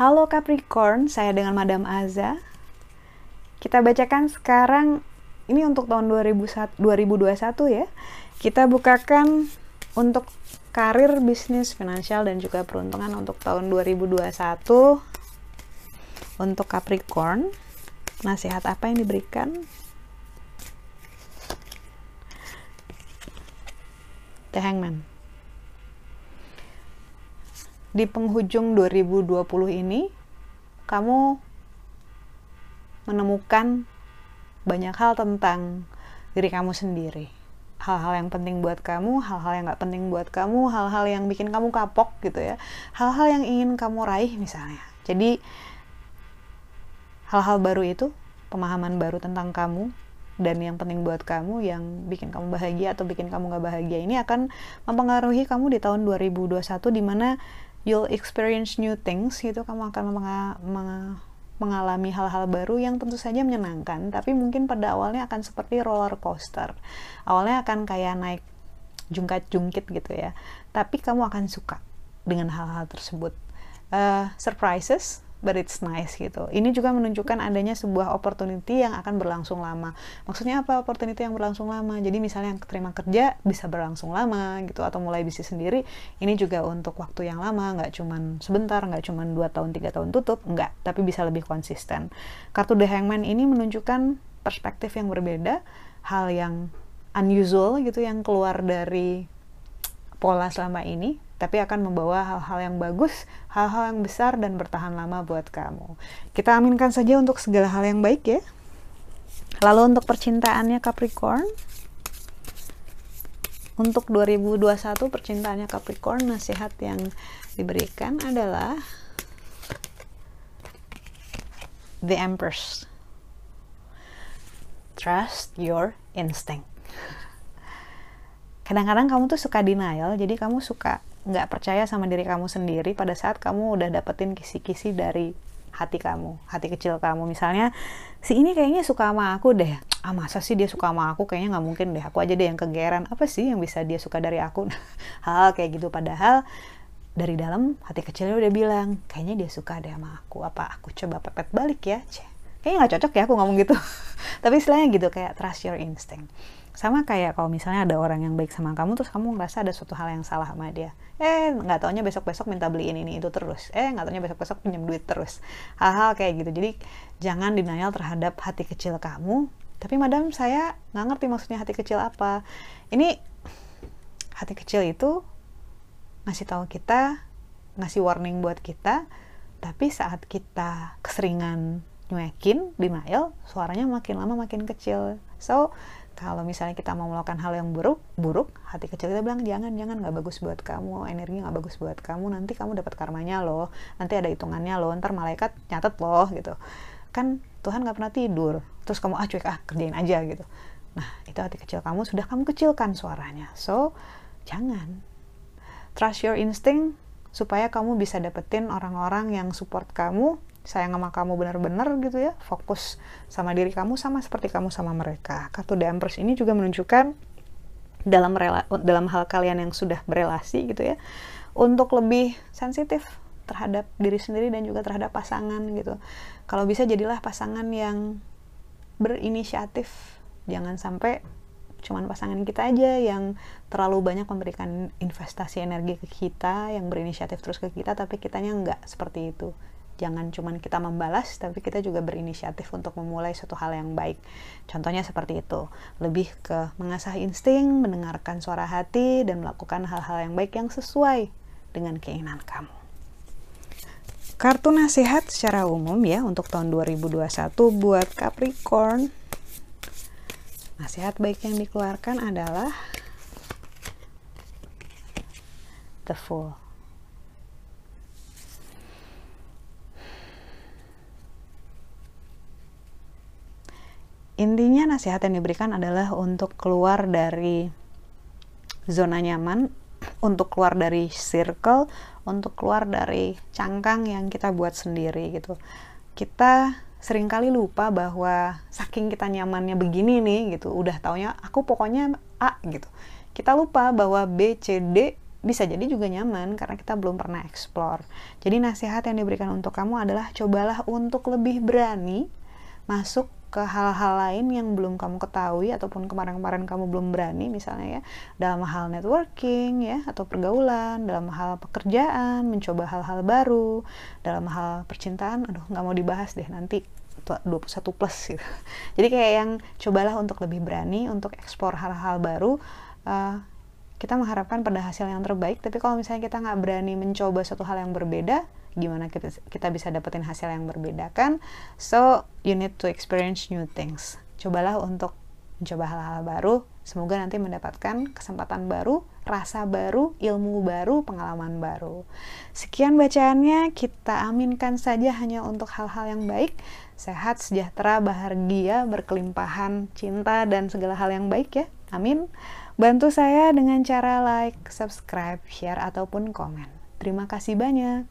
Halo Capricorn, saya dengan Madam Aza. Kita bacakan sekarang ini untuk tahun 2021 ya. Kita bukakan untuk karir, bisnis, finansial dan juga peruntungan untuk tahun 2021 untuk Capricorn. Nasihat apa yang diberikan? The Hangman. Di penghujung 2020 ini kamu menemukan banyak hal tentang diri kamu sendiri. Hal-hal yang penting buat kamu hal-hal yang gak penting buat kamu hal-hal yang bikin kamu kapok gitu ya. Hal-hal yang ingin kamu raih misalnya. Jadi hal-hal baru itu pemahaman baru tentang kamu dan yang penting buat kamu yang bikin kamu bahagia atau bikin kamu gak bahagia ini akan mempengaruhi kamu di tahun 2021 di mana you'll experience new things gitu. Kamu akan mengalami hal-hal baru yang tentu saja menyenangkan tapi mungkin pada awalnya akan seperti roller coaster. Awalnya akan kayak naik jungkat-jungkit gitu ya. Tapi kamu akan suka dengan hal-hal tersebut. Uh, surprises but it's nice gitu. Ini juga menunjukkan adanya sebuah opportunity yang akan berlangsung lama. Maksudnya apa opportunity yang berlangsung lama? Jadi misalnya yang keterima kerja bisa berlangsung lama gitu atau mulai bisnis sendiri, ini juga untuk waktu yang lama, nggak cuman sebentar, nggak cuman 2 tahun, tiga tahun tutup, nggak, tapi bisa lebih konsisten. Kartu The Hangman ini menunjukkan perspektif yang berbeda, hal yang unusual gitu yang keluar dari pola selama ini tapi akan membawa hal-hal yang bagus, hal-hal yang besar dan bertahan lama buat kamu. Kita aminkan saja untuk segala hal yang baik ya. Lalu untuk percintaannya Capricorn, untuk 2021 percintaannya Capricorn, nasihat yang diberikan adalah The Empress. Trust your instinct. Kadang-kadang kamu tuh suka denial, jadi kamu suka nggak percaya sama diri kamu sendiri pada saat kamu udah dapetin kisi-kisi dari hati kamu, hati kecil kamu. Misalnya, si ini kayaknya suka sama aku deh. Ah masa sih dia suka sama aku? Kayaknya nggak mungkin deh. Aku aja deh yang kegeran. Apa sih yang bisa dia suka dari aku? Hal kayak gitu. Padahal dari dalam hati kecilnya udah bilang, kayaknya dia suka deh sama aku. Apa aku coba pepet balik ya? Cih. Kayaknya nggak cocok ya aku ngomong gitu. Tapi istilahnya gitu kayak trust your instinct. Sama kayak kalau misalnya ada orang yang baik sama kamu terus kamu ngerasa ada suatu hal yang salah sama dia. Eh nggak taunya besok besok minta beliin ini itu terus. Eh nggak taunya besok besok pinjam duit terus. Hal-hal kayak gitu. Jadi jangan denial terhadap hati kecil kamu. Tapi madam saya nggak ngerti maksudnya hati kecil apa. Ini hati kecil itu ngasih tahu kita ngasih warning buat kita. Tapi saat kita keseringan nyuekin denial suaranya makin lama makin kecil. So kalau misalnya kita mau melakukan hal yang buruk buruk hati kecil kita bilang jangan jangan nggak bagus buat kamu energi nggak bagus buat kamu nanti kamu dapat karmanya loh nanti ada hitungannya loh ntar malaikat nyatet loh gitu. Kan Tuhan nggak pernah tidur terus kamu ah cuek ah kerjain aja gitu. Nah itu hati kecil kamu sudah kamu kecilkan suaranya. So jangan. Trust your instinct supaya kamu bisa dapetin orang-orang yang support kamu sayang sama kamu benar-benar gitu ya. Fokus sama diri kamu sama seperti kamu sama mereka. Kartu The Empress ini juga menunjukkan dalam rela dalam hal kalian yang sudah berelasi gitu ya untuk lebih sensitif terhadap diri sendiri dan juga terhadap pasangan gitu. Kalau bisa jadilah pasangan yang berinisiatif. Jangan sampai cuman pasangan kita aja yang terlalu banyak memberikan investasi energi ke kita yang berinisiatif terus ke kita tapi kitanya nggak seperti itu jangan cuman kita membalas tapi kita juga berinisiatif untuk memulai suatu hal yang baik. Contohnya seperti itu. Lebih ke mengasah insting mendengarkan suara hati dan melakukan hal-hal yang baik yang sesuai dengan keinginan kamu. Kartu nasihat secara umum ya untuk tahun 2021 buat Capricorn. Nasihat baik yang dikeluarkan adalah the Fool intinya nasihat yang diberikan adalah untuk keluar dari zona nyaman, untuk keluar dari circle, untuk keluar dari cangkang yang kita buat sendiri gitu. Kita sering kali lupa bahwa saking kita nyamannya begini nih gitu udah taunya aku pokoknya A gitu kita lupa bahwa B, C, D bisa jadi juga nyaman karena kita belum pernah explore. Jadi nasihat yang diberikan untuk kamu adalah cobalah untuk lebih berani masuk ke hal-hal lain yang belum kamu ketahui ataupun kemarin-kemarin kamu belum berani misalnya ya dalam hal networking ya atau pergaulan dalam hal pekerjaan mencoba hal-hal baru dalam hal percintaan aduh nggak mau dibahas deh nanti 21 plus gitu. Jadi kayak yang cobalah untuk lebih berani untuk ekspor hal-hal baru uh, kita mengharapkan pada hasil yang terbaik tapi kalau misalnya kita nggak berani mencoba suatu hal yang berbeda gimana kita, kita bisa dapetin hasil yang berbeda kan? So you need to experience new things. Cobalah untuk mencoba hal-hal baru. Semoga nanti mendapatkan kesempatan baru rasa baru ilmu baru pengalaman baru. Sekian bacaannya. Kita aminkan saja hanya untuk hal-hal yang baik. Sehat sejahtera bahagia berkelimpahan cinta dan segala hal yang baik ya. Amin. Bantu saya dengan cara like subscribe share ataupun komen. Terima kasih banyak